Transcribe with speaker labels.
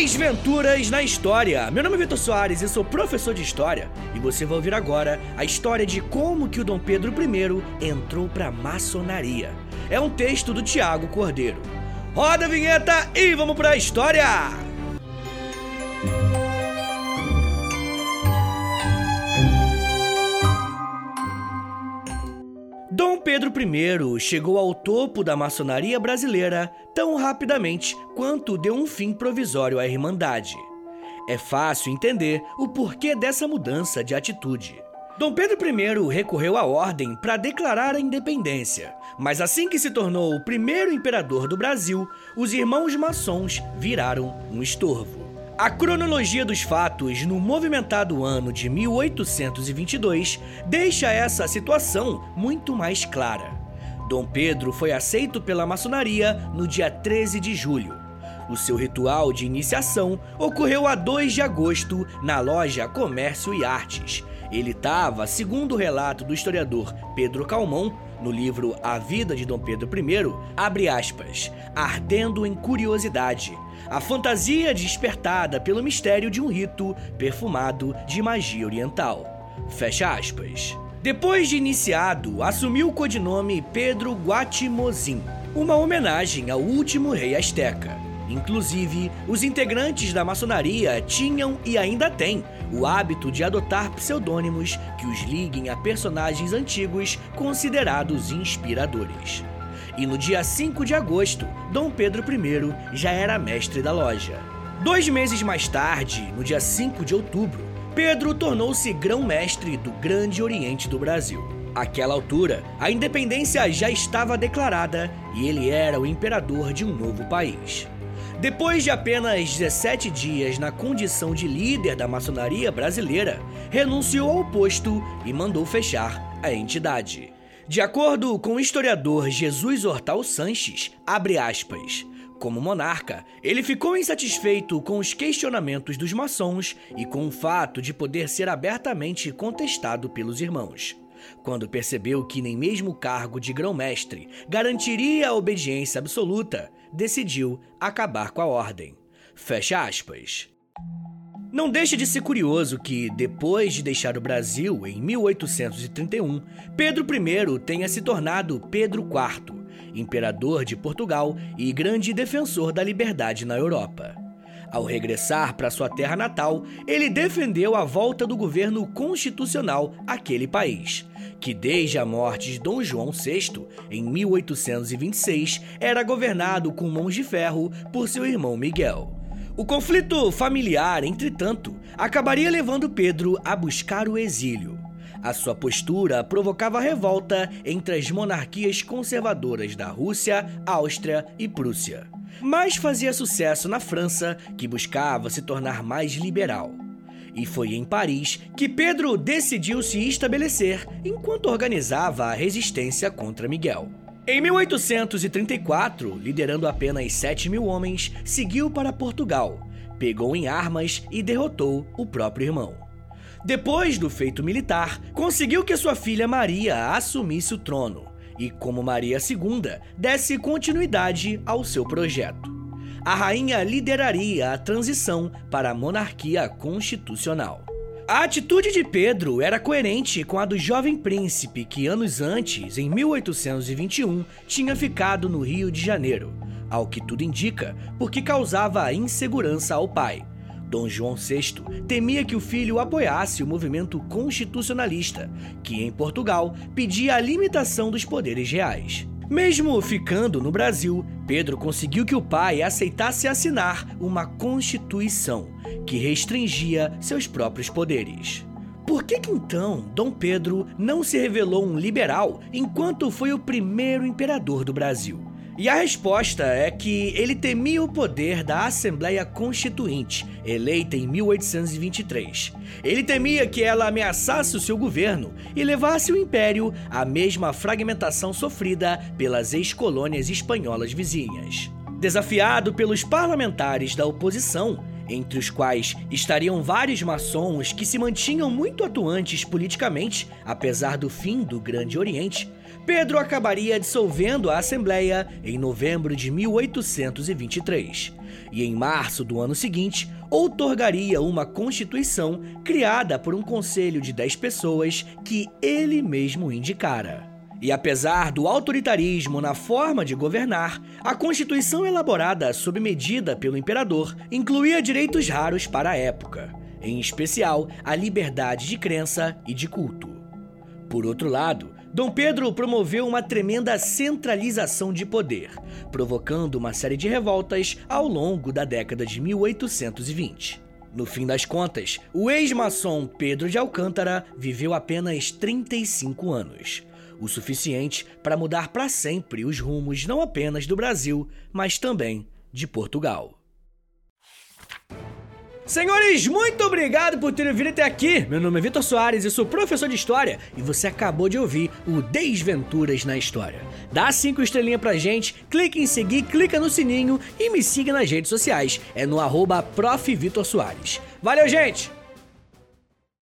Speaker 1: Desventuras na História. Meu nome é Vitor Soares e sou professor de História. E você vai ouvir agora a história de como que o Dom Pedro I entrou para a maçonaria. É um texto do Tiago Cordeiro. Roda a vinheta e vamos para a história! Dom Pedro I chegou ao topo da maçonaria brasileira tão rapidamente quanto deu um fim provisório à Irmandade. É fácil entender o porquê dessa mudança de atitude. Dom Pedro I recorreu à ordem para declarar a independência, mas assim que se tornou o primeiro imperador do Brasil, os irmãos maçons viraram um estorvo. A cronologia dos fatos no movimentado ano de 1822 deixa essa situação muito mais clara. Dom Pedro foi aceito pela maçonaria no dia 13 de julho. O seu ritual de iniciação ocorreu a 2 de agosto na loja Comércio e Artes. Ele estava, segundo o relato do historiador Pedro Calmon, no livro A Vida de Dom Pedro I, abre aspas, ardendo em curiosidade, a fantasia despertada pelo mistério de um rito perfumado de magia oriental. Fecha aspas. Depois de iniciado, assumiu o codinome Pedro Guatimozin, uma homenagem ao último rei asteca. Inclusive, os integrantes da maçonaria tinham e ainda têm o hábito de adotar pseudônimos que os liguem a personagens antigos considerados inspiradores. E no dia 5 de agosto, Dom Pedro I já era mestre da loja. Dois meses mais tarde, no dia 5 de outubro, Pedro tornou-se grão-mestre do Grande Oriente do Brasil. Àquela altura, a independência já estava declarada e ele era o imperador de um novo país. Depois de apenas 17 dias na condição de líder da maçonaria brasileira, renunciou ao posto e mandou fechar a entidade. De acordo com o historiador Jesus Hortal Sanches, abre aspas, como monarca, ele ficou insatisfeito com os questionamentos dos maçons e com o fato de poder ser abertamente contestado pelos irmãos. Quando percebeu que nem mesmo o cargo de grão-mestre garantiria a obediência absoluta, decidiu acabar com a ordem. Fecha aspas. Não deixa de ser curioso que, depois de deixar o Brasil em 1831, Pedro I tenha se tornado Pedro IV, imperador de Portugal e grande defensor da liberdade na Europa. Ao regressar para sua terra natal, ele defendeu a volta do governo constitucional àquele país, que desde a morte de Dom João VI, em 1826, era governado com mãos de ferro por seu irmão Miguel. O conflito familiar, entretanto, acabaria levando Pedro a buscar o exílio. A sua postura provocava revolta entre as monarquias conservadoras da Rússia, Áustria e Prússia mas fazia sucesso na França, que buscava se tornar mais liberal. E foi em Paris que Pedro decidiu se estabelecer enquanto organizava a resistência contra Miguel. Em 1834, liderando apenas 7 mil homens, seguiu para Portugal, pegou em armas e derrotou o próprio irmão. Depois do feito militar, conseguiu que sua filha Maria assumisse o trono e, como Maria II, desse continuidade ao seu projeto. A rainha lideraria a transição para a monarquia constitucional. A atitude de Pedro era coerente com a do jovem príncipe que, anos antes, em 1821, tinha ficado no Rio de Janeiro, ao que tudo indica, porque causava insegurança ao pai. Dom João VI temia que o filho apoiasse o movimento constitucionalista, que em Portugal pedia a limitação dos poderes reais. Mesmo ficando no Brasil, Pedro conseguiu que o pai aceitasse assinar uma constituição que restringia seus próprios poderes. Por que, que então Dom Pedro não se revelou um liberal enquanto foi o primeiro imperador do Brasil? E a resposta é que ele temia o poder da Assembleia Constituinte, eleita em 1823. Ele temia que ela ameaçasse o seu governo e levasse o império à mesma fragmentação sofrida pelas ex-colônias espanholas vizinhas. Desafiado pelos parlamentares da oposição, entre os quais estariam vários maçons que se mantinham muito atuantes politicamente, apesar do fim do Grande Oriente, Pedro acabaria dissolvendo a Assembleia em novembro de 1823 e, em março do ano seguinte, outorgaria uma Constituição criada por um conselho de 10 pessoas que ele mesmo indicara. E apesar do autoritarismo na forma de governar, a Constituição elaborada sob medida pelo imperador incluía direitos raros para a época, em especial a liberdade de crença e de culto. Por outro lado, Dom Pedro promoveu uma tremenda centralização de poder, provocando uma série de revoltas ao longo da década de 1820. No fim das contas, o ex-maçom Pedro de Alcântara viveu apenas 35 anos, o suficiente para mudar para sempre os rumos não apenas do Brasil, mas também de Portugal. Senhores, muito obrigado por terem vindo até aqui. Meu nome é Vitor Soares e sou professor de História e você acabou de ouvir o Desventuras na História. Dá cinco estrelinhas pra gente, clique em seguir, clica no sininho e me siga nas redes sociais. É no arroba Valeu, gente!